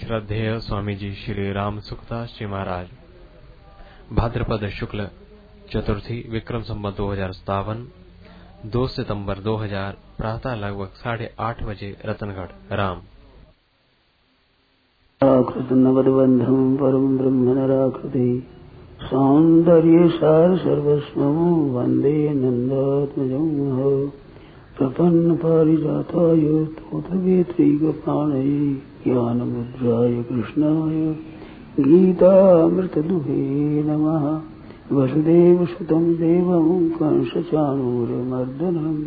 श्रद्धेय स्वामी जी श्री राम सुखदास जी महाराज। भाद्रपद शुक्ल चतुर्थी विक्रम संबत दो हज़ार सतावन दो सितंबर दो हज़ार, प्रातः लगभग साढ़े आठ बजे रतनगढ़, राम। सौन्दर्ये सार सर्वस्वम् वंदे नन्दात्मजम् प्रपन्नपारिजाताय तोत्रवेत्रैकप्राणये ज्ञानमुद्राय कृष्णाय गीतामृतदुहे नमः। वसुदेवसुतं देवं कंसचाणूरमर्दनम्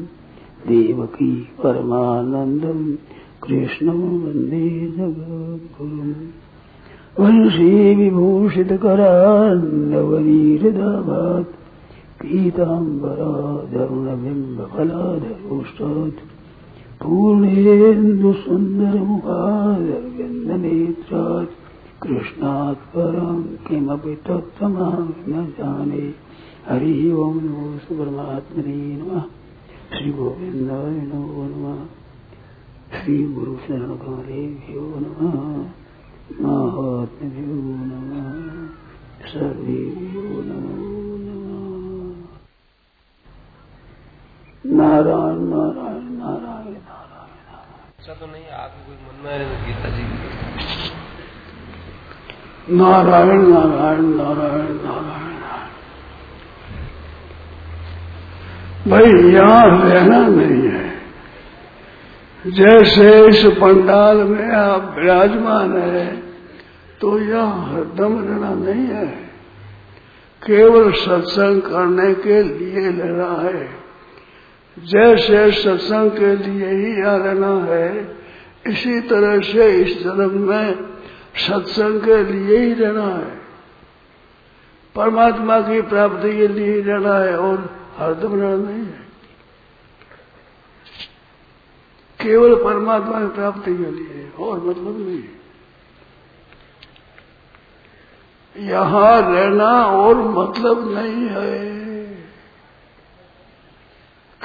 देवकी परमानन्दम् कृष्णं वंदे जगद्गुरुम्। वंशी विभूषितकरान्नवनीहृदाभात् पीताम्बराधरुणबिम्बफलाधरोष्टात् पूर्णेन्दुसुन्दरमुखादरविन्दनेत्रात्। कृष्णात् परं किमपि तत्त्वमहं न जाने हरिः ओं नमो सुपरमात्मने नमः। श्रीगोविन्दाय नमो नमः। श्रीगुरुशरणकालेभ्यो नमः। माहात्म्यभ्यो नमः। सर्वेभ्यो नमो नारायण नारायण नारायण नारायण अच्छा तो नहीं आपको कोई मन में आने गीता जी नारायण नारायण नारायण नारायण भाई यहाँ रहना नहीं है। जैसे इस पंडाल में आप विराजमान है तो यहाँ हरदम रहना नहीं है। केवल सत्संग करने के लिए लेना है। जैसे सत्संग के लिए ही रहना है। इसी तरह से इस जन्म में सत्संग के लिए ही रहना है। परमात्मा की प्राप्ति के लिए ही रहना है और हरदम रहना नहीं है। केवल परमात्मा की प्राप्ति के लिए और मतलब नहीं यहाँ रहना और मतलब नहीं है।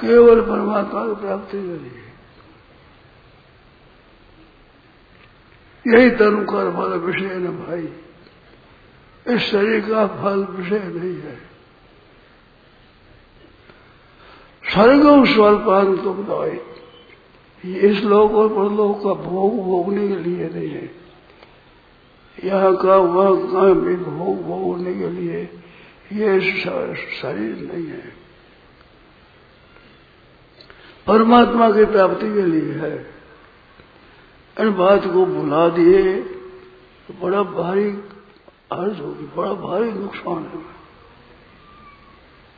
केवल परमात्मा की प्राप्ति के लिए। यही तनु कर फल विषय न भाई। इस शरीर का फल विषय नहीं है। स्वर्ग स्वल्पान तुम दाई इस लोक और परलोक का भोग भोगने के लिए नहीं है। यहाँ का वह का भी भोग भोगने के लिए ये शरीर नहीं है। परमात्मा की प्राप्ति के लिए है। इन बात को भुला दिए तो बड़ा भारी अर्ज़ होगी, बड़ा भारी नुकसान है।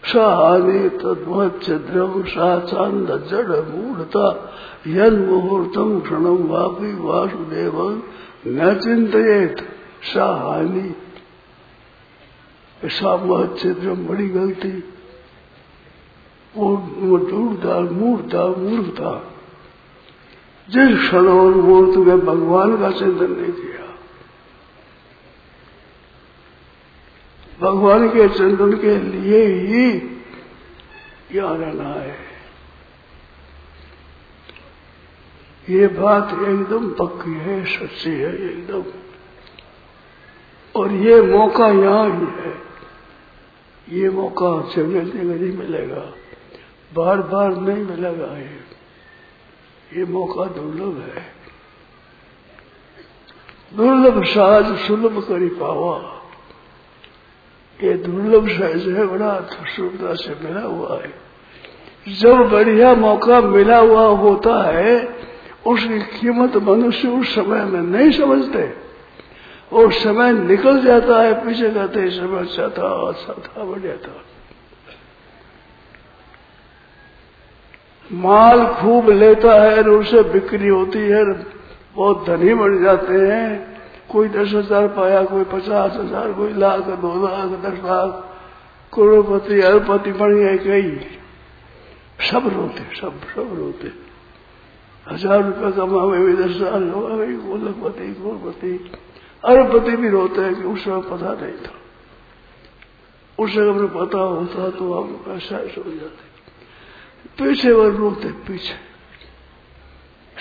सहानि तद्वत छिद्रम साचांद जड़ मूढ़ता यद मुहूर्तम क्षणम वापी वासुदेव न चिंतित सहानि बहुत छिद्रम बड़ी गलती वो मजूर था मूर्ख था मूर्ता मूर्ता। जिस क्षण और मूर्त में भगवान का चिंतन नहीं किया। भगवान के चिंतन के लिए ही यहाँ रहना है। ये बात एकदम पक्की है, सच्ची है एकदम। और ये मौका यहाँ ही है। ये मौका जगह जगह नहीं मिलेगा। बार बार नहीं मिलेगा ये ये मौका दुर्लभ है। दुर्लभ साज सुलभ करी पावा। ये दुर्लभ साज है, बड़ा सुविधा से मिला हुआ है। जब बढ़िया मौका मिला हुआ होता है, उसकी कीमत मनुष्य उस समय में नहीं समझते। और समय निकल जाता है, पीछे कहते समय अच्छा था अच्छा था बढ़िया था माल खूब लेता है और उसे बिक्री होती है, बहुत धनी बन जाते हैं। कोई दस हज़ार पाया, कोई पचास हज़ार, कोई लाख, दो लाख, दस लाख। करोड़पति अरबपति बन गए कई। सब रोते, सब सब रोते। हज़ार रुपया कमावे भी दस हज़ार कमावे गोलकपति करोड़पति। अरबपति भी रोते हैं कि उस समय पता नहीं था। उस समय पता होता तो हम ऐसा हो जाते। पीछे वर रोते पीछे।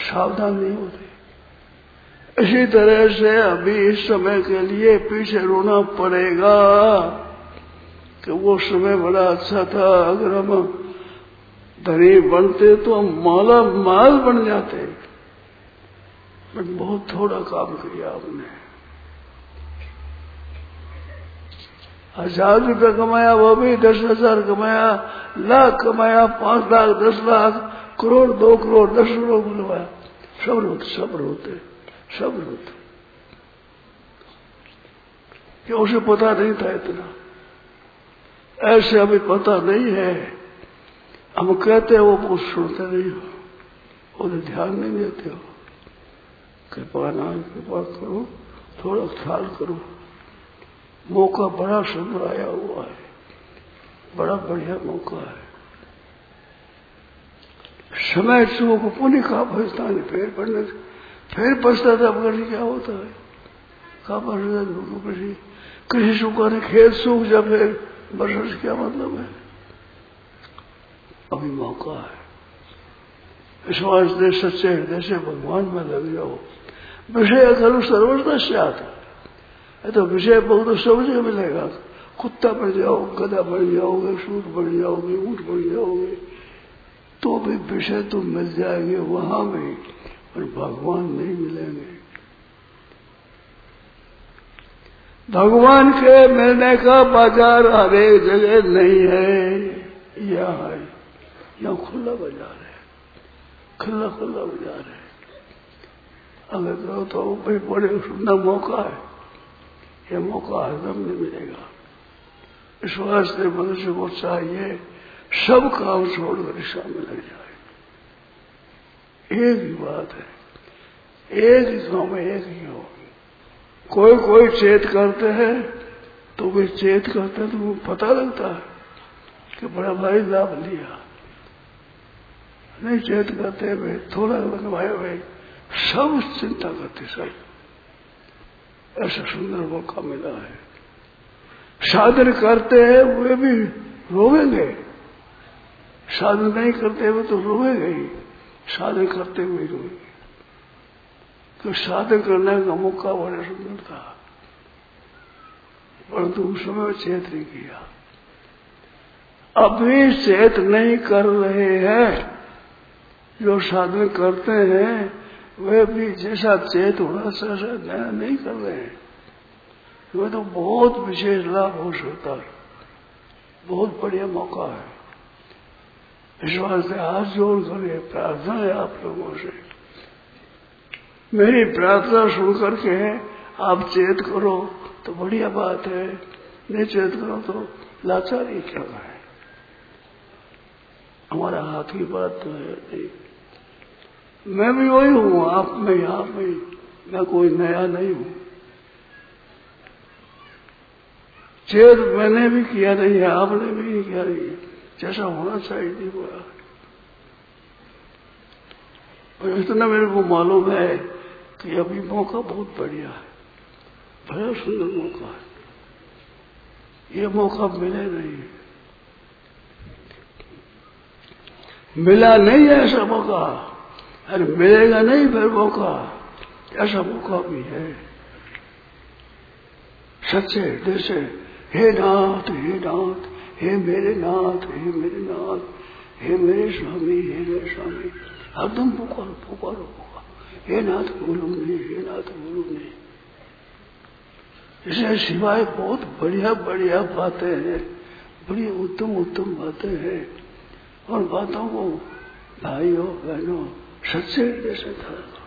सावधान नहीं होते। इसी तरह से अभी इस समय के लिए पीछे रोना पड़ेगा कि वो समय बड़ा अच्छा था। अगर हम धनी बनते तो हम माला माल बन जाते। बट बहुत थोड़ा काम किया आपने। हज़ार रुपया कमाया, वो भी दस हज़ार कमाया, लाख कमाया, पाँच लाख, दस लाख, करोड़, दो करोड़, दस करोड़ बुलवाया सब रोते सब रोते सब रोते। कि उसे पता नहीं था इतना? ऐसे अभी पता नहीं है। हम कहते हो, वो कुछ सुनते नहीं हो। उन्हें ध्यान नहीं देते हो। कृपा ना कृपा करो, थोड़ा ख्याल करो। मौका बड़ा सुंदर आया हुआ है। बड़ा बढ़िया मौका है। समय पुण्य का भजता नहीं फिर पढ़ने फिर पछता करने क्या होता है? कहा पछता कृषि कृषि सूखा ने खेत सूख जा फिर वर्षा से क्या मतलब है? अभी मौका है। विश्वास दे सच्चे हृदय से भगवान में लग जाओ। विषय करो सर्वदा से आता तो विषय बहुत सब जगह मिलेगा कुत्ता बन जाओ गधा बन जाओगे सूट बन जाओगे ऊट बन जाओगे तो भी विषय तो मिल जाएँगे वहाँ भी पर भगवान नहीं मिलेंगे। भगवान के मिलने का बाज़ार हर एक जगह नहीं है। यहाँ है, यहाँ खुला बाज़ार है। खुला खुला बाज़ार है। अगर कहो तो भाई बड़े सुंदर मौका है। ये मौका हरदम नहीं मिलेगा। इस वास्ते मनुष्य को चाहिए, सब काम छोड़कर दिशा में लग जाए। एक ही बात है, एक ही गाँव में एक ही हो। कोई कोई चेत करते हैं तो भी चेत करते हैं तो वो पता लगता है कि बड़ा भाई लाभ लिया। नहीं चेत करते भाई, थोड़ा लगवाए भाई, सब चिंता करते सब। ऐसा सुंदर मौका मिला है। साधन करते हैं, वे भी रोवेंगे। साधन नहीं करते हुए तो रोएँगे ही। साधन करते हुए रोएँगे। तो साधन करने का मौका बड़ा सुंदर था। परंतु उस समय चेत नहीं किया अभी चेत नहीं कर रहे हैं। जो साधन करते हैं वे भी जैसा चेत होना सहसा ज्ञान नहीं कर रहे हैं। वे तो बहुत विशेष लाभ हो सकता है। बहुत बढ़िया मौका है। इस वास्ते हाथ जोड़ कर प्रार्थना है आप लोगों से। मेरी प्रार्थना सुन करके आप चेत करो तो बढ़िया बात है। नहीं चेत करो तो लाचारी क्या है? हमारा हाथ की बात तो है नहीं। मैं भी वही हूँ, आप में आप में मैं कोई नया नहीं हूँ। चेत मैंने भी किया नहीं है, आपने भी नहीं किया नहीं है। जैसा होना चाहिए नहीं हुआ और इतना मेरे को मालूम है कि अभी मौका बहुत बढ़िया है बड़ा सुंदर मौका है। ये मौका मिले नहीं मिला नहीं है ऐसा मौका। अरे मिलेगा नहीं फिर मौका। ऐसा मौका भी है। सच्चे हृदय से हे नाथ हे नाथ, हे मेरे नाथ, हे मेरे नाथ, हे मेरे स्वामी, हे मेरे स्वामी। हरदम पुकारो पुकारो पुकारो हे नाथ बोलो नहीं हे नाथ बोलो नहीं इससे सिवाय बहुत बढ़िया बढ़िया बातें हैं। बड़ी उत्तम उत्तम बातें हैं। और बातों को भाइयों, बहनों सच्चे हृदय से धारण करो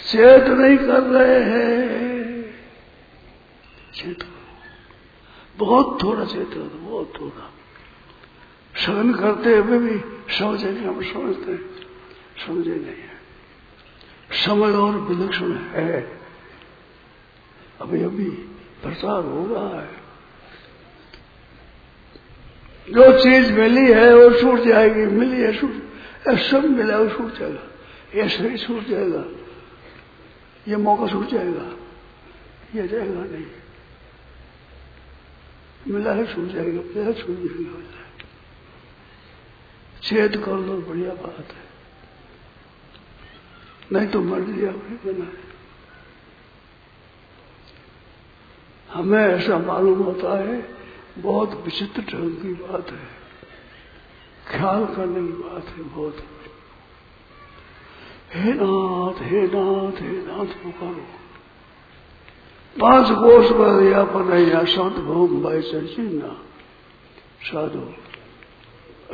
चेत नहीं कर रहे हैं। चेत बहुत थोड़ा चेत करो बहुत थोड़ा। सहन करते हुए भी समझे कि हम समझते समझे नहीं है। समय और विलक्षण है। अभी अभी प्रसार हो रहा है। जो चीज़ मिली है, वो छूट जाएगी, मिली है ये सब मिला हुआ छूट जाएगा ये शरीर छूट जाएगा ये मौका छूट जाएगा ये जाएगा नहीं मिला है छूट जाएगा मिला छूट जाएगा छेद कर दो बढ़िया बात है नहीं तो मर दिया बना है हमें ऐसा मालूम होता है बहुत विचित्र ढंग की बात है ख्याल करने की बात है, बहुत हे। नाथ हे नाथ हे नाथ पुकारो पाँच कोष पर या पर संत भोग भाई चीना साधु,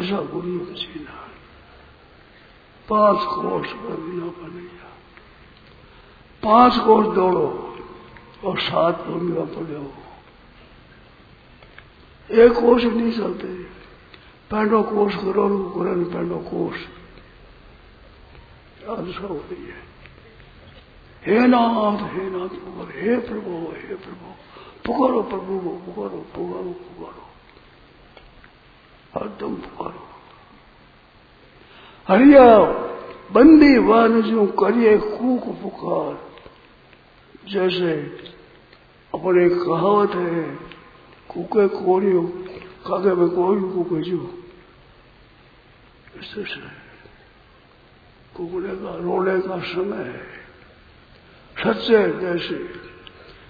ऐसा गुरु चीना पाँच कोष पर या पर पाँच कोष दौड़ो, और सात भूमिका पड़े हो एक कोष नहीं चलते। पैंडो कोष करो गुरन पैंडो कोष आदशा हो रही है हे नाथ हे नाथ पुकार हे प्रभु हे प्रभु पुकारो प्रभु को पुकारो पुकारो पुकारो हरदम पुकारो हरिया बंदी वन जो करिए कूक पुकार जैसे अपने कहावत है कुके कोड़ियो कागे में कोई कुके जो ऐसे कुकड़े का रोने का समय है सच्चे हृदय से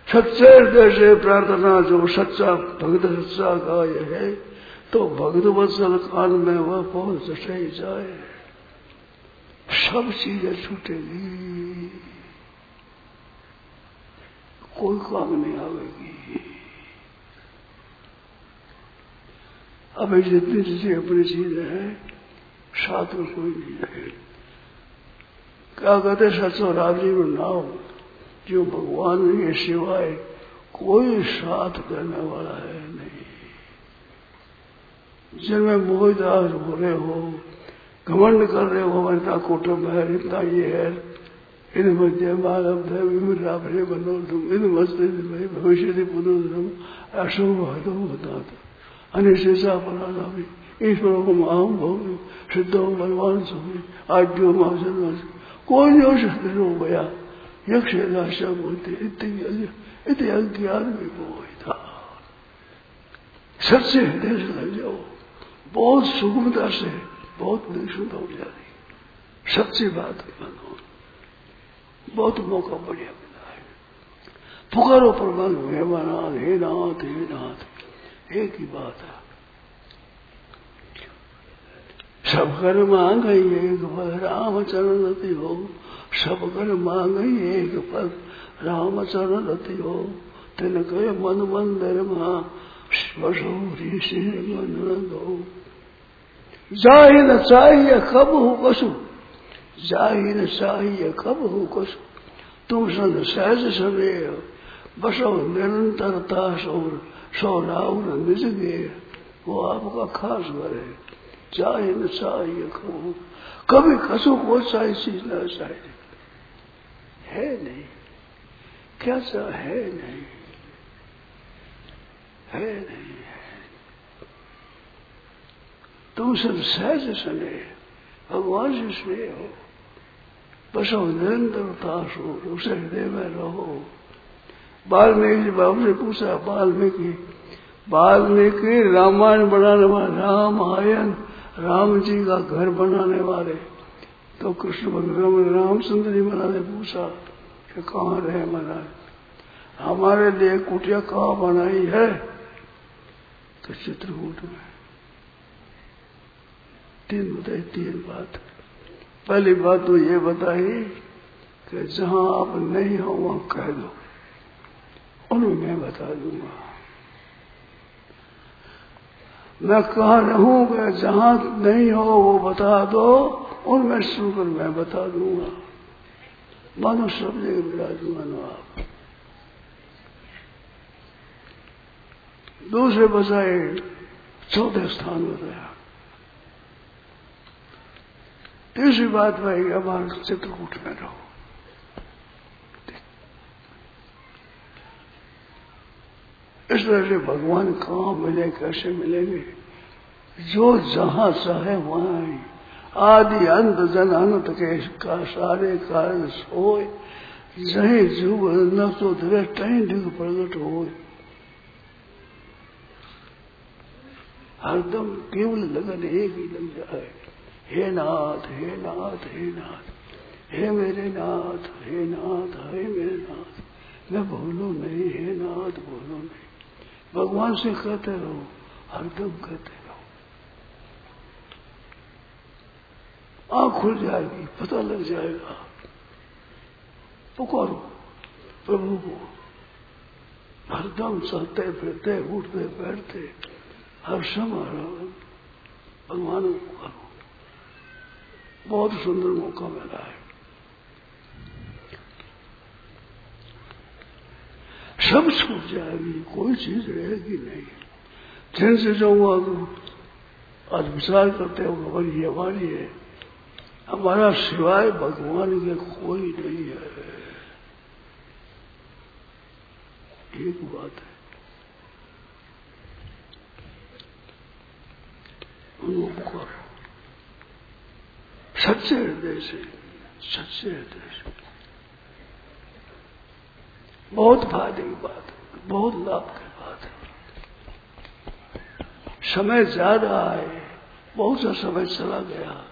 सच्चे हृदय से प्रार्थना जो सच्चा भगत सच्चा का यह है तो भगत वत्सल काल में वह पहुँच सही जाए सब चीज़ें छूटेगी कोई काम नहीं आवेगी अब जितनी चीज़ें अपनी चीज़ें है में कोई नहीं है। क्या कहते सचो राजीव नाव जो भगवान के सिवाय कोई साथ करने वाला है नहीं। जिनमें मोहदास हो रहे हो, घमंड कर रहे हो इतना कुटुंब है, इतना ये है, इन मध्य मानव है भरे बनो तुम इन मस्ते भविष्य पुनः अशुभ हतो होता था अनिशेषा पराधामी ईश्वर को महाम भोग सिद्ध हो भगवान स्वामी आज्ञो महाजन कोई नहीं सिद्ध हो गया यक्ष बोलते इतने अज्ञान में वो था सच्चे हृदय से लग जाओ बहुत सुगमता से बहुत निश्चित हो जाती सच्ची बात मानो बहुत मौका बढ़िया मिला है पुकारो नाथ हे नाथ हे नाथ एक ही बात है। सब कर मांग एक पद रामचरण रति हो सब कर मांग एक पद रामचरण रति हो तेन कहे मन मंदिर महा बसो ऋषि मन दो जाहि न चाहिए कब हो कसु जाहि न चाहिए कब हो कसु तुम सन सहज सवे बसो निरंतरता सो सो राहुल निज गे वो आपका खास घर है। चाहे न चाहिए कहो, कभी कसो को चाहे चीज़ न चाहिए है नहीं। क्या सा है नहीं। है नहीं तुम सब सहज सने, भगवान से स्नेह हो। बसो निरंतरता हो उसे हृदय में रहो। वाल्मीकि बाबू से पूछा, वाल्मीकि वाल्मीकि रामायण बनाने वाला रामायण। राम जी का घर बनाने वाले। तो कृष्ण भगवान रामचंद्र जी महाराज ने पूछा कि कहाँ रहे महाराज? हमारे लिए कुटिया कहाँ बनाई है? तो चित्रकूट में तीन बताई, तीन बात। पहली बात तो ये बताई कि जहाँ आप नहीं हो, वहाँ कह दो। उन्हें मैं बता दूँगा। मैं कहा रहूँगा जहाँ नहीं हो, वो बता दो। उनमें सुनकर मैं बता दूँगा। मानो सब जगह विराज मानो आप। दूसरे बजाय चौथे स्थान बताया तीसरी बात भाई, हमारे चित्रकूट में रहो। इस तरह से भगवान कहाँ मिले, कैसे मिलेंगे? जो जहाँ चाहे वहाँ ही। आदि अंत जन अनंत के का सारे कारण सोए। जही जुग न तो तही डिग प्रकट हो हरदम केवल लगन एक ही लग जाए हे नाथ हे नाथ हे नाथ, हे मेरे नाथ, हे नाथ, हे मेरे नाथ। मैं भूलू नहीं, हे नाथ, बोलो नहीं। भगवान से कहते रहो, हरदम कहते रहो। आँख खुल जाएगी, पता लग जाएगा। पुकारो प्रभु को। हरदम चलते फिरते, उठते, बैठते, हर समय भगवान को करो। बहुत सुंदर मौका मिला है। सब छूट जाएगी कोई चीज़ रहेगी नहीं जिन से जो हुआ तो आज विचार करते हो हमारी ये हमारी है हमारा सिवाय भगवान के कोई नहीं है। एक बात है उनको सच्चे हृदय से, सच्चे हृदय से। बहुत फ़ायदे की बात है, बहुत लाभ की बात है। समय ज़्यादा आए, बहुत सा समय चला गया।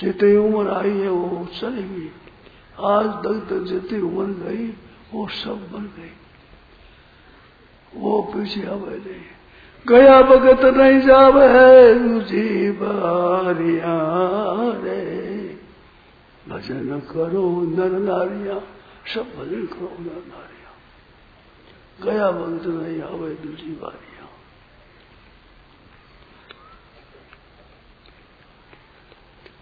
जितनी उम्र आई है, वो चली गई आज तक तक जितनी उम्र गई वो सब बन गई। वो पीछे आवे नहीं। गया भगत नहीं जाव है जी बारिया रे। भजन करो नर नारिया। सब भजन करो नर नारिया गया भगत नहीं, आवे दूसरी बारिया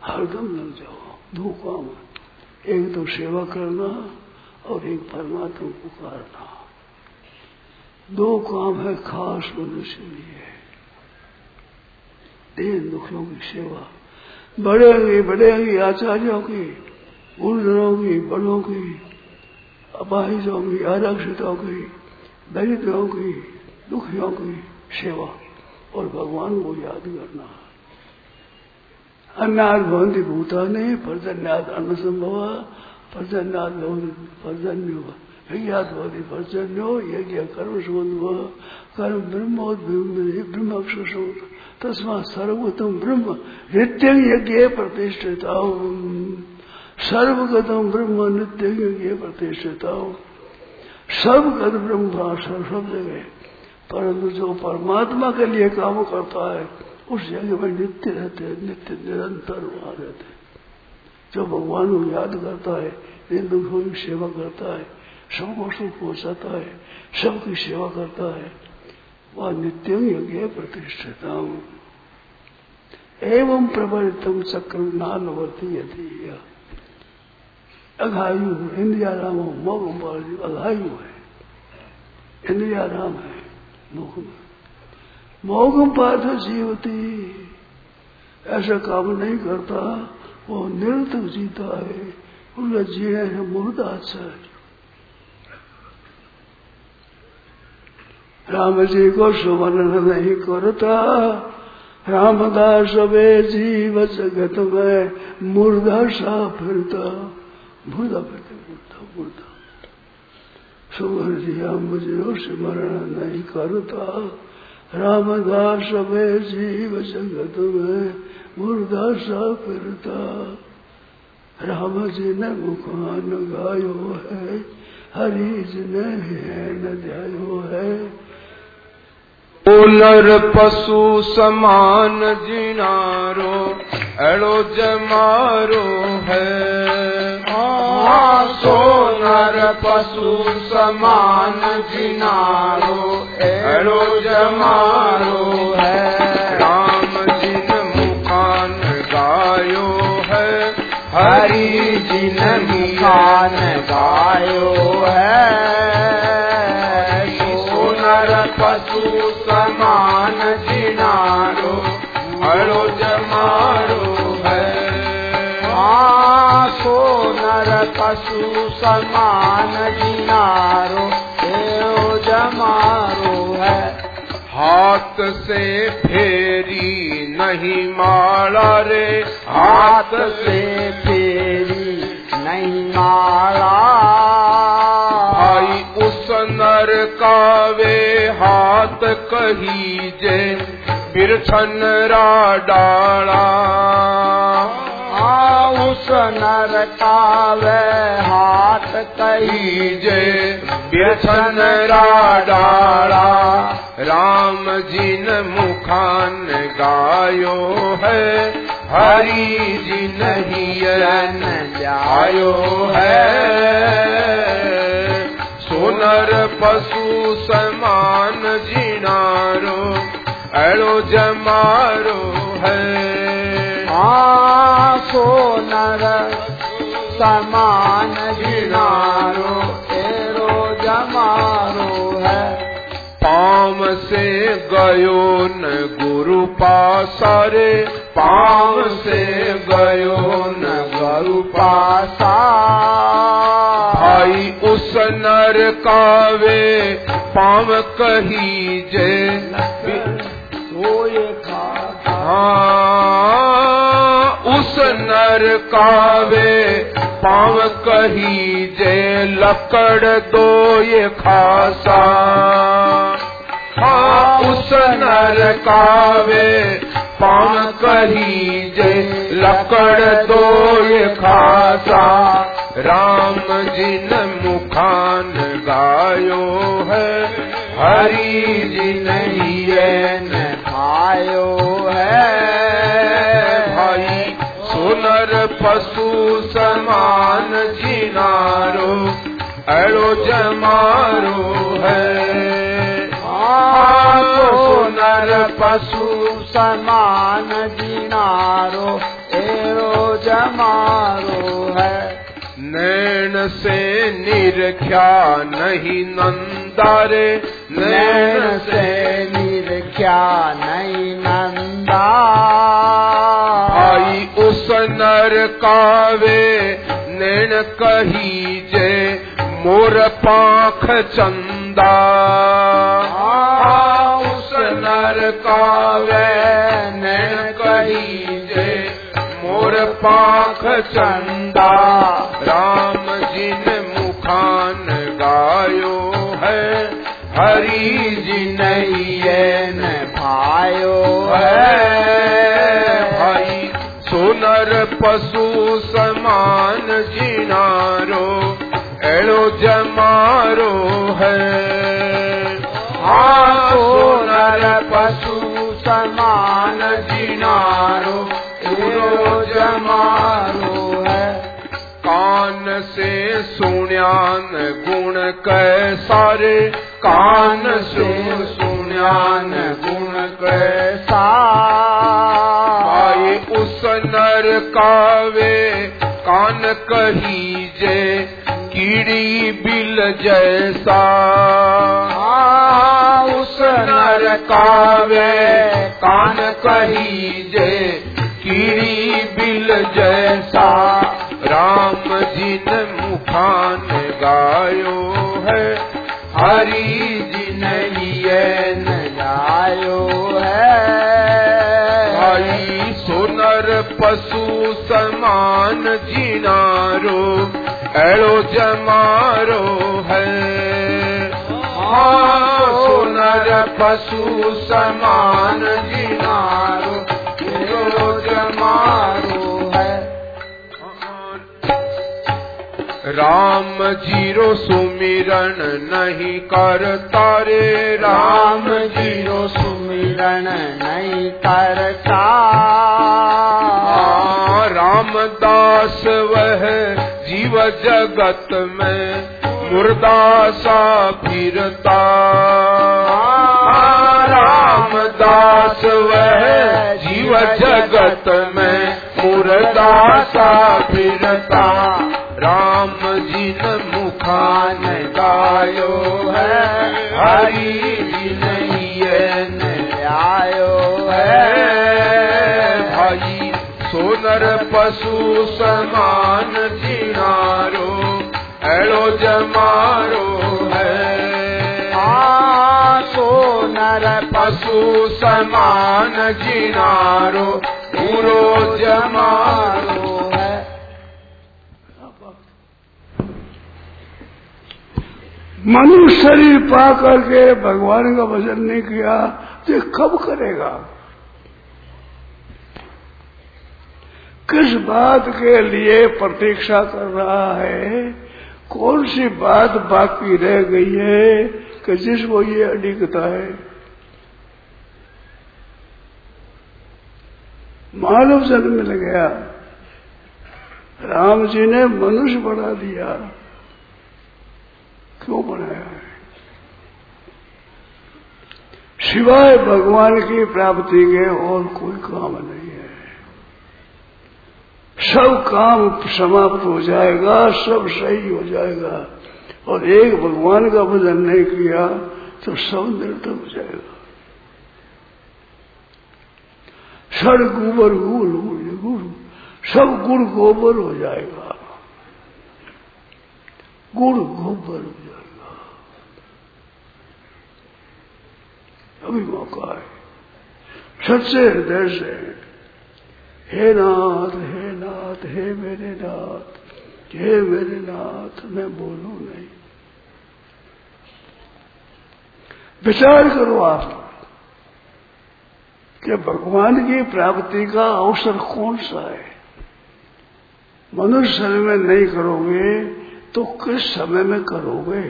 हरदम लग जाओ दो काम एक तो सेवा करना और एक परमात्मा पुकारना दो काम है, खास मनुष्य लिए। दीन दुखियों की सेवा। बड़े बढ़ेगी, आचार्यों की गुरुजनों की, बड़ों की। अपाहिजों की आरक्षितों की दरिद्रों की दुखियों की सेवा। और भगवान को याद करना। अन्नाद भवंती भूता ने पर्जन्याद अन्न संभव पर्जन्याद पर्जन्य। यज्ञात भवती पर्जन्यो, यज्ञ कर्म संबंध कर्म ब्रह्मोद ब्रह्म अक्षर तस्मा सर्वोत्तम ब्रह्म, नित्य यज्ञ प्रतिष्ठिता। सर्वगतम ब्रह्म नित्य यज्ञ प्रतिष्ठिता सब गत ब्रह्म भाषण सब जगह। परंतु जो परमात्मा के लिए काम करता है, उस जगह में नित्य रहते हैं, नित्य निरंतर वहाँ रहते हैं। जो भगवान को याद करता है इन दुखों की सेवा करता है, सबको सुख पहुंचाता है, सबकी सेवा करता है, वह नित्य यज्ञ प्रतिष्ठिता एवं प्रवर्तम चक्र नानवर्ती यदि अघायु इंद्रिया राम मोग अघायु है इंद्रिया राम है मोह में मोगम पार्थ जीवती ऐसा काम नहीं करता, वो निरंतर जीता है। उनका जीने है मुर्दा अच्छा राम जी को सुमरण नहीं करता। रामदास वे जीव जगत में मुर्दा सा फिरता। मुर्दा फिरते मुर्दा। मुर्दा सुमर दिया मुझे स्मरण नहीं करता। रामदास वे जीव जगत में मुर्दा सा फिरता। राम जी ने मुखान गायो है, हरि जी ने न ध्यायो है। नर पशु समान जिनारो अड़ो जमारो है। सोनर पशु समान जिनारो अड़ो जमारो है। राम जिन मुखान गायो है, हरि जिन मुखान गायो है। सोनर पशु समान जिनारो अड़ो जमारो पशु समान जिनारो एओ जमारो है। हाथ से फेरी नहीं माला रे। हाथ से फेरी नहीं माला। भाई उस नर का वे हाथ कही जे बिरछन रा डाला। आ उस उस नर का वे हाथ कही जे। व्यसन डाला राम जिन मुखान गायो है, हरि जिन हियन जायो है। सोनर पशु समान जिनारो अड़ो जमारो है। हाँ सोनर समान जिनारो एरो जमारो है। पाम से गयो न गुरु पासारे पाम से गयो न गुरु पासा। भाई उस नर कावे पाम कही जे। ये हाँ। नर कावे, पाव कही जे लकड़ दो ये खासा। हाँ उस नर कावे, पाव कही जे लकड़ दो ये खासा। राम जिन मुखान गायो है, हरि जिन न आयो है। पशु समान जिनारो अड़ो जमारो है। सोनर पशु समान जिनारो, एरो जमारो है। नैन से निरख्या नहीं नंदारे, नैन से निरख्या नहीं नंदा नर कावे नैन कही जे मोर पाख चंदा। उस नर कावे नैन कही जे मोर पाख चंदा। राम जिन मुखान गायो है हरि जिन न भायो है। पशु समान जिनारो एड़ो जमारो है। हाँ सोनर पशु समान जिनारो एड़ो जमारो है। कान से सुण्यान गुण कैसारे कान से सुण्यान गुण आए उस नर कावे कान कही जे कीड़ी बिल जैसा। उस नर कावे कान कही जे कीड़ी बिल जैसा। राम जिन मुखान गायो है हरि पशु समान जीनारो एड़ो जमारो है। हाँ सोनर पशु समान जिनारो राम ज़ीरो सुमिरन नहीं कर तारे राम ज़ीरो सुमिरन नहीं करता। हाँ, रामदास वह जीव जगत में मुर्दा सा फिरता। हाँ, रामदास वह जीव जगत में मुर्दा सा फिरता। गायो है, हरि जिन न आयो है। भाई सोनर पशु समान जिनारो एड़ो जमारो है। सोनर पशु समान जिनारो पूरो जमारो है मनुष्य शरीर पा करके भगवान का भजन नहीं किया तो कब करेगा? किस बात के लिए प्रतीक्षा कर रहा है? कौन सी बात बाकी रह गई है कि जिसको ये अडिगता है? मानव जन्म मिल गया। राम जी ने मनुष्य बना दिया। क्यों बनाया है? सिवाय भगवान की प्राप्ति के और कोई काम नहीं है। सब काम समाप्त हो जाएगा, सब सही हो जाएगा। और एक भगवान का भजन नहीं किया तो सब निरर्थक हो जाएगा। सड़ गोबर गुल गुड़ सब गुड़ गोबर हो जाएगा। गुड़ गोबर हो जाएगा। अभी मौका है सच्चे हृदय से। हे नाथ हे नाथ, हे मेरे नाथ, हे मेरे नाथ, मैं बोलू नहीं। विचार करो आप कि भगवान की प्राप्ति का अवसर कौन सा है? मनुष्य शरीर में नहीं करोगे तो किस समय में करोगे?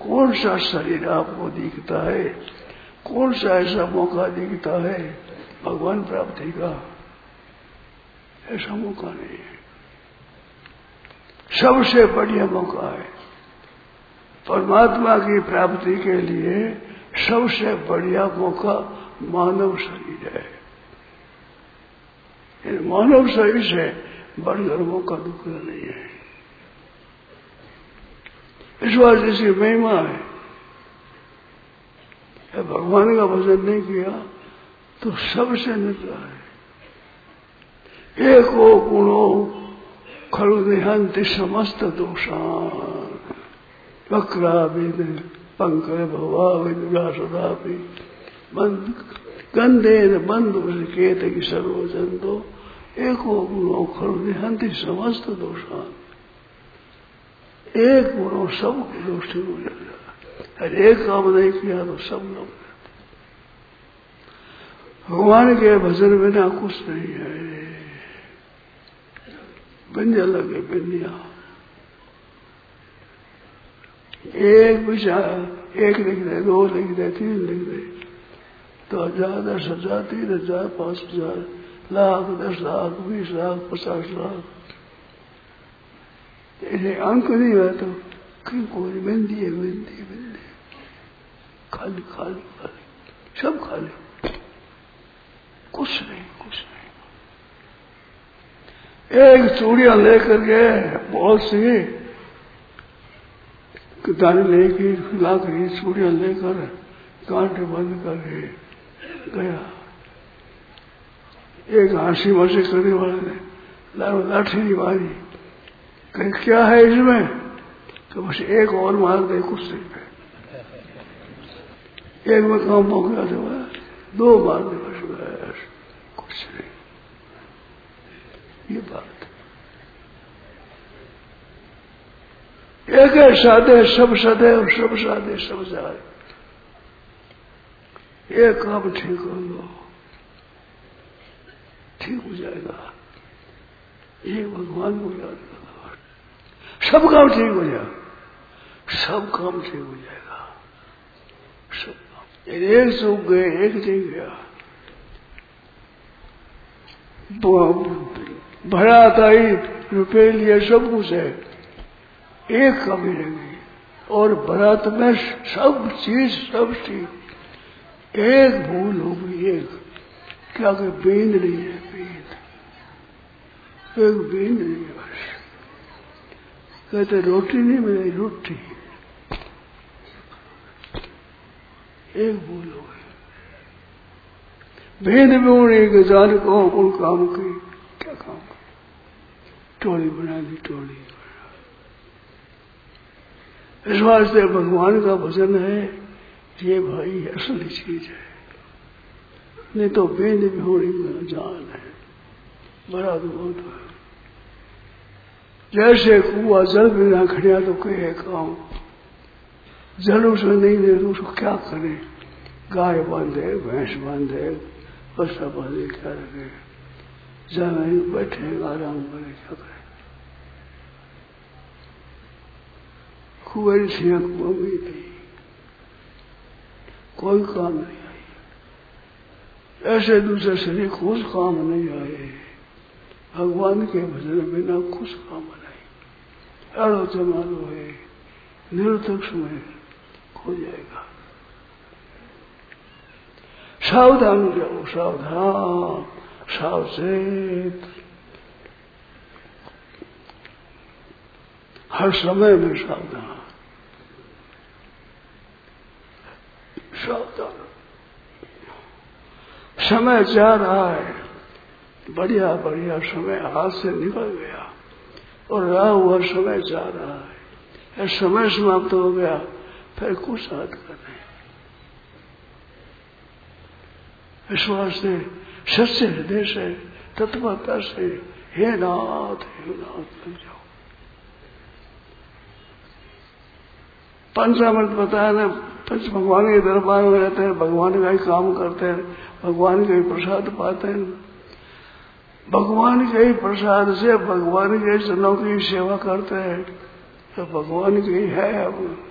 कौन सा शरीर आपको दिखता है? कौन सा ऐसा मौका दिखता है? भगवान प्राप्ति का। ऐसा मौका नहीं है। सबसे बढ़िया मौका है। परमात्मा की प्राप्ति के लिए सबसे बढ़िया मौका मानव शरीर है। मानव शरीर से बढ़कर मौका दूसरा नहीं है। इस बार जैसी महिमा है। भगवान का भजन नहीं किया तो सबसे निकला है। एको गुणो खलु निहंति समस्त दोषान। वक्रा विद पंकज भवा विदुरा सदा भी। गंधे बंधु केत की सर्वजन दो एको गुणो खलु निहंति समस्त दोषान। एक गुणों सब दोष हो जाएगा एक काम नहीं किया तो सब लोग भगवान के भजन बिना कुछ नहीं है। बिंदिया लगे बिंदिया एक विचार एक लिख दे, दो लिख दे, तीन लिख दे। तो हज़ार, दस हज़ार, तीन हज़ार, पाँच हज़ार, लाख, दस लाख, बीस लाख, पचास लाख। अंक नहीं है तो कहीं कोई? बिंदी है, बिंदी बिंदी। खाली खाली खाली। सब खाली। कुछ नहीं कुछ नहीं। एक चूड़ियाँ लेकर के बहुत सी दाने लेके ला कर चूड़ियाँ लेकर कांटे बंद कर गया। एक हँसी मसी करने वाले ने लाठी नहीं मारी। कहीं, क्या है इसमें? तो बस एक और मार दे कुर्सी पे एक में काम गया तो दो बार दे बस बस, कुछ नहीं। ये बात। एक है, साधे, सब सदे और सब साधे, सब जाए ये काम ठीक हो लो ठीक हो जाएगा। ये भगवान को याद सब काम ठीक हो जाएगा सब काम ठीक हो जाएगा। सब एक सूख गए एक नहीं गया भरा ही रुपये लिए सब कुछ है। एक कमी रह गई और भरत में सब चीज़ सब चीज़। एक भूल हो गई, एक। क्या कि बींद नहीं है बींद एक बींद नहीं है बस। कहते रोटी नहीं मिली रोटी। एक भूल हो गई भेद में उन्हें जान को कौन काम की क्या काम? टोली बना दी, टोली। इस वास्ते भगवान का भजन है, ये भाई असली चीज़ है। नहीं तो बेद भी होने में जान है। बड़ा तो बहुत है। जैसे कुआ जल बिना खड़िया तो कहे काम? जल उसमें नहीं दे तो उसको क्या करे? गाय बांधे भैंस बांधे बसा बांधे क्या रखे जहाँ बैठे, आराम करे, क्या करे? कुंवरी सिंह कुंवी थी कोई काम नहीं आई। ऐसे दूसरे शरीर कुछ काम नहीं आए। भगवान के भजन बिना कुछ काम नहीं। अड़ो जमानो है, निरर्थक समय खो जाएगा। सावधान जाओ सावधान, सावचेत। हर समय में सावधान। सावधान। समय जा रहा है, बढ़िया बढ़िया समय हाथ से निकल गया। और रहा हुआ समय जा रहा है। समय समाप्त हो गया। फिर कुछ हाथ कर नहीं विश्वास से सच्चे हृदय से, तत्वता से, हे नाथ हे नाथ लग जाओ। पंचामृत बताया ना, पंच भगवान के दरबार में रहते हैं, भगवान का ही काम करते हैं, भगवान का ही प्रसाद पाते हैं। भगवान के ही प्रसाद से, भगवान के जनों की सेवा करते हैं। तो भगवान की है अब।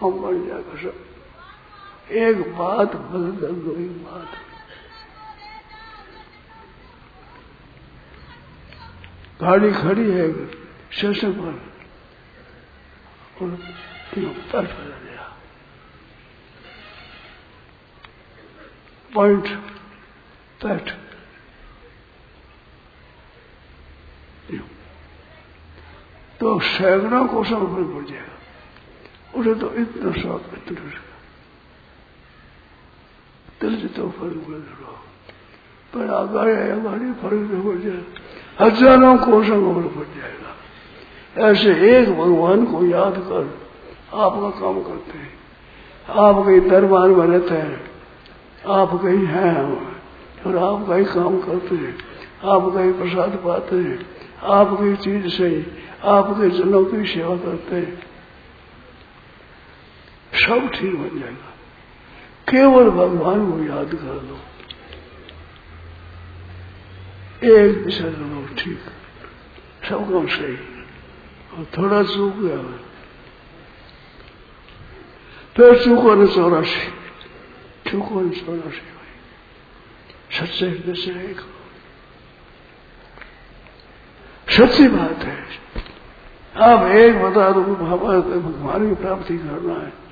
हम बन जाएगा सब एक बात बदल दो, एक बात। गाड़ी खड़ी है, स्टेशन पर। और पैर बदल गया पॉइंट पैट तो सैकड़ों को सब ऊपर पड़ जाएगा उसे तो इतना शौक इतना दिल से तो फ़र्क रहा पर आगे हमारी तो पड़ जाएगा हज़ारों कोशों को पड़ जाएगा ऐसे एक भगवान को याद कर आपका काम करते हैं आप कहीं दरबार में रहते हैं आप कहीं हैं और आप कहीं काम करते हैं आप कहीं प्रसाद पाते हैं आपकी चीज़ से आपके जनों की सेवा करते हैं सब ठीक बन जाएगा। केवल भगवान को याद कर लो। एक दिशा लो ठीक। सब काम सही। और थोड़ा चूक गया फिर चूको ने चौरासी चूको ने चौरासी भाई सच्चे हृदय से एक सच्ची बात है। आप एक बता दो भगवान की प्राप्ति करना है।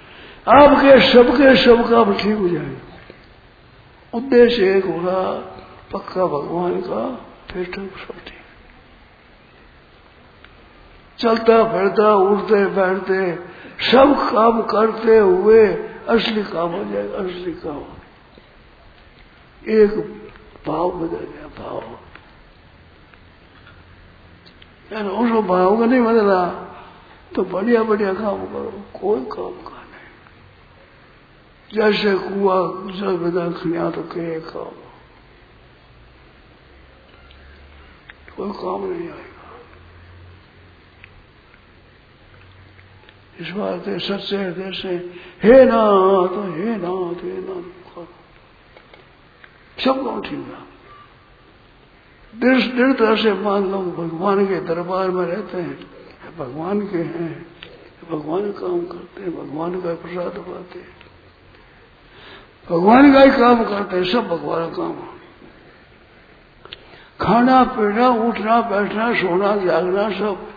आपके सबके सब काम ठीक हो जाएगा। उद्देश्य एक होगा पक्का भगवान का, फिर तो सब ठीक। चलता फिरता उठते बैठते, सब काम करते हुए असली काम हो जाएगा, असली काम एक भाव बदल गया, भाव। उसको भाव का नहीं बदला तो बढ़िया बढ़िया काम करो, कोई काम का नहीं जैसे कुआ खनिया तो के काम। कोई काम नहीं आएगा। इस बात है सच्चे हृदय से, हे नाथ हे नाथ हे नाथ सब काम ठीक दृढ़ दृढ़ता से मान लो, भगवान के दरबार में रहते हैं। भगवान के हैं। भगवान काम करते हैं, भगवान का प्रसाद पाते हैं। भगवान का ही काम करते हैं, सब भगवान का काम। खाना, पीना, उठना, बैठना, सोना, जागना, सब।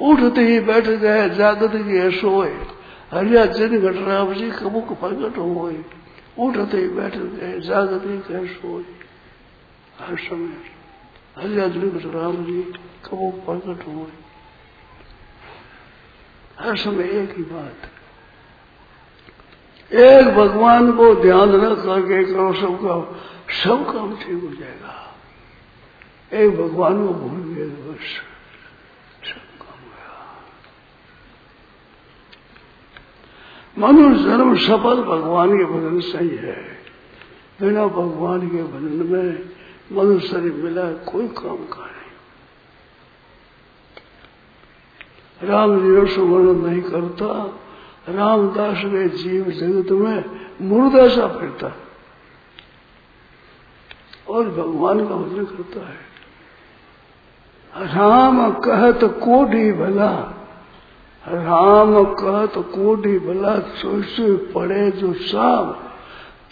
उठते ही बैठ गए जागत गए सोए। हरिया जिन घटना बची कबुक प्रकट हो उठते ही बैठ गए जागत ही गए सोए। हर समय हरिया जिन राम जी कबुक प्रकट हुए। हर समय एक ही बात। एक भगवान को ध्यान रख करके करो, सबका सब काम ठीक हो जाएगा। एक भगवान को भूल गए, बस। सब काम गया मनुष्य जन्म सफल भगवान के भजन सही है बिना भगवान के भजन में मनुष्य शरीर मिला कोई काम का नहीं। राम जी सुवर्ण नहीं करता रामदास के जीव जगत में मुर्दा सा फिरता। और भगवान का भजन करता है, राम कहत कोडी भला, राम कहत कोडी भला सोच पड़े जो शाम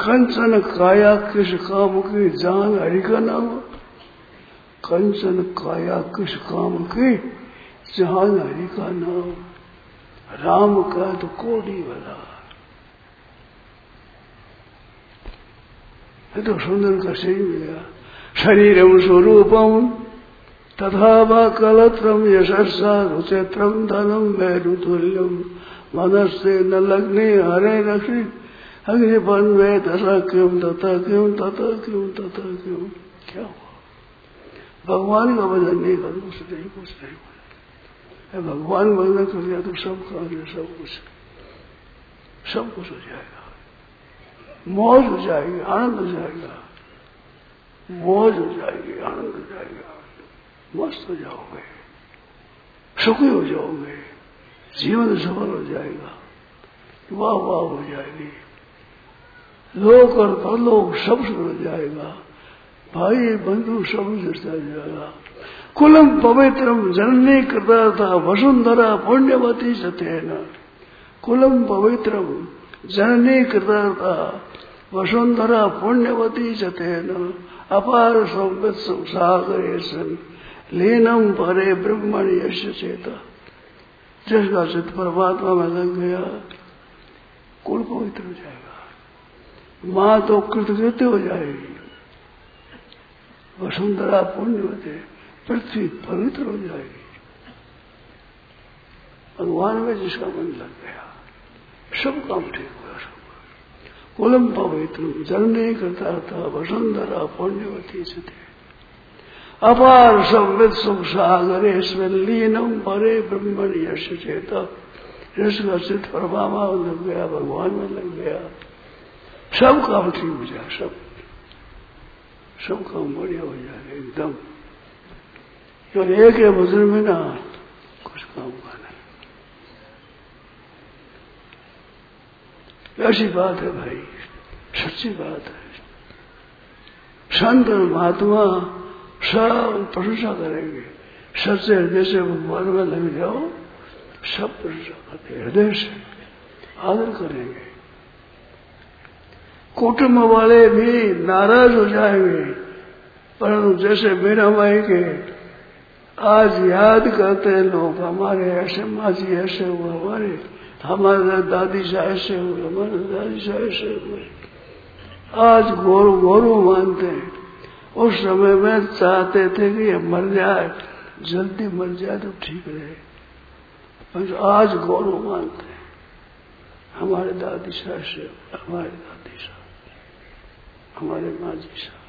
कंचन काया किस काम की जान हरि का नाम। कंचन काया किस काम की जान हरि का नाम। राम कहत कोडी भला ये तो सुंदर का सही मिलेगा शरीरम स्वरूपम, तथा व कलत्रम यशस्सा रुचेत्रम धनम वैरुतुल्यम मनस्से न लग्ने हरे रक्षि अग्निपन वे तथा क्यों तथा क्यों तथा क्यों तथा क्यों क्या हुआ? भगवान का भजन नहीं कर, कुछ नहीं कुछ नहीं। भगवान भजन कर लिया तो सब कर लिया, सब कुछ। सब कुछ हो जाएगा। मौज हो जाएगी, आनंद हो जाएगा। मौज हो जाएगी, आनंद हो जाएगा। मस्त हो जाओगे। सुखी हो जाओगे। जीवन सफल हो जाएगा। वाह वाह हो जाएगी। लोग और परलोक सब हो जाएगा। भाई, बंधु सब जुड़ता जाएगा। कुलम पवित्रम जननी करता था, वसुंधरा पुण्यवती सत्यन। कुलम पवित्रम जननी करता था, वसुंधरा पुण्यवती सत्यन। अपार संपत सागर लीनम परे ब्रह्मण यश चेता। जिसका चित परमात्मा में लग गया, कुल पवित्र हो जाएगा। माँ तो कृतकृत्य हो जाएगी। वसुंधरा पुण्य होते पृथ्वी पवित्र हो जाएगी। भगवान में जिसका मन लग गया सब काम ठीक हुआ सब कुलम पवित्र, जल नहीं करता था वसुंधरा, पुण्यवती से थे अपार संवित सुख सागर इसमें लीनम परे ब्रह्मण यश चेता। जिसका चित परमात्मा लग गया, भगवान में लग गया। सब काम ठीक हो जाए सब। सब काम बढ़िया हो जाए एकदम। क्यों एक है भजन में ना, कुछ का नहीं। ऐसी बात है भाई, सच्ची बात है। संत, महात्मा सब प्रशंसा करेंगे। सच्चे हृदय से भगवान में लग जाओ, सब प्रशंसा करते हृदय से आदर करेंगे। कुटुंब वाले भी नाराज़ हो जाएँगे। परंतु जैसे मेरा माई के आज याद करते हैं लोग, हमारे ऐसे माँ जी ऐसे हुए, हमारे हमारे दादी शाह ऐसे हुए, हमारे दादी शाह ऐसे हुए। आज गोरू गोरू मानते हैं। उस समय में चाहते थे कि ये मर जाए, जल्दी मर जाए तो ठीक रहे। आज गौरव मानते हैं। हमारे दादी शाह से हमारे दादी शाह हमारे माँ जी शाह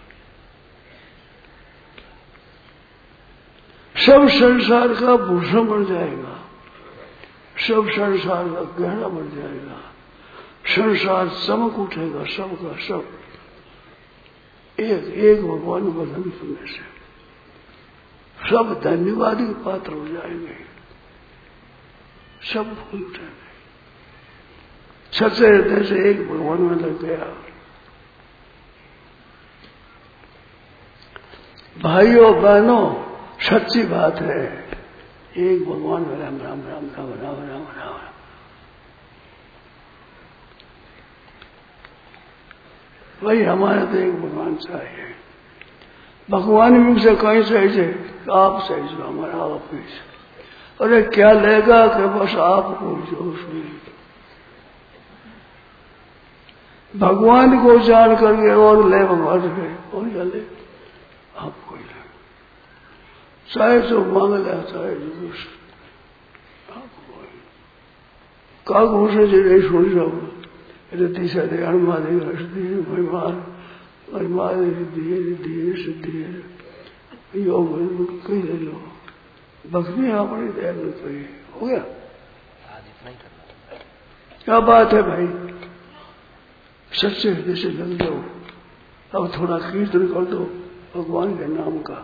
सब संसार का भूषण बन जाएगा। सब संसार का गहरा बन जाएगा। संसार चमक उठेगा, सबका सब। एक एक भगवान भजन सुनने से सब धन्यवादी पात्र हो जाएँगे। सब फूल उठेंगे सच्चे हृदय से एक भगवान में लग गया। भाइयों, बहनों सच्ची बात है। एक भगवान में राम राम राम राम राम राम राम। राम वही हमारे तो एक भगवान चाहिए। भगवान भी से कहीं सही से आप सही से हमारा आप से अरे क्या लेगा कि बस आपको जो सुनी भगवान को जान करके और ले भगवान के और क्या ले? आपको ले। चाहे जो मांग ले चाहे जो कुछ आपको का घोष जी सुन जाओ रति सदे अणमादे हृदय महिमान महिमान सिद्धि सिद्धि सिद्धि योग कही ले लो भक्ति अपनी दया में कही हो गया क्या बात है भाई सच्चे हृदय से लग जाओ अब थोड़ा कीर्तन कर दो भगवान के नाम का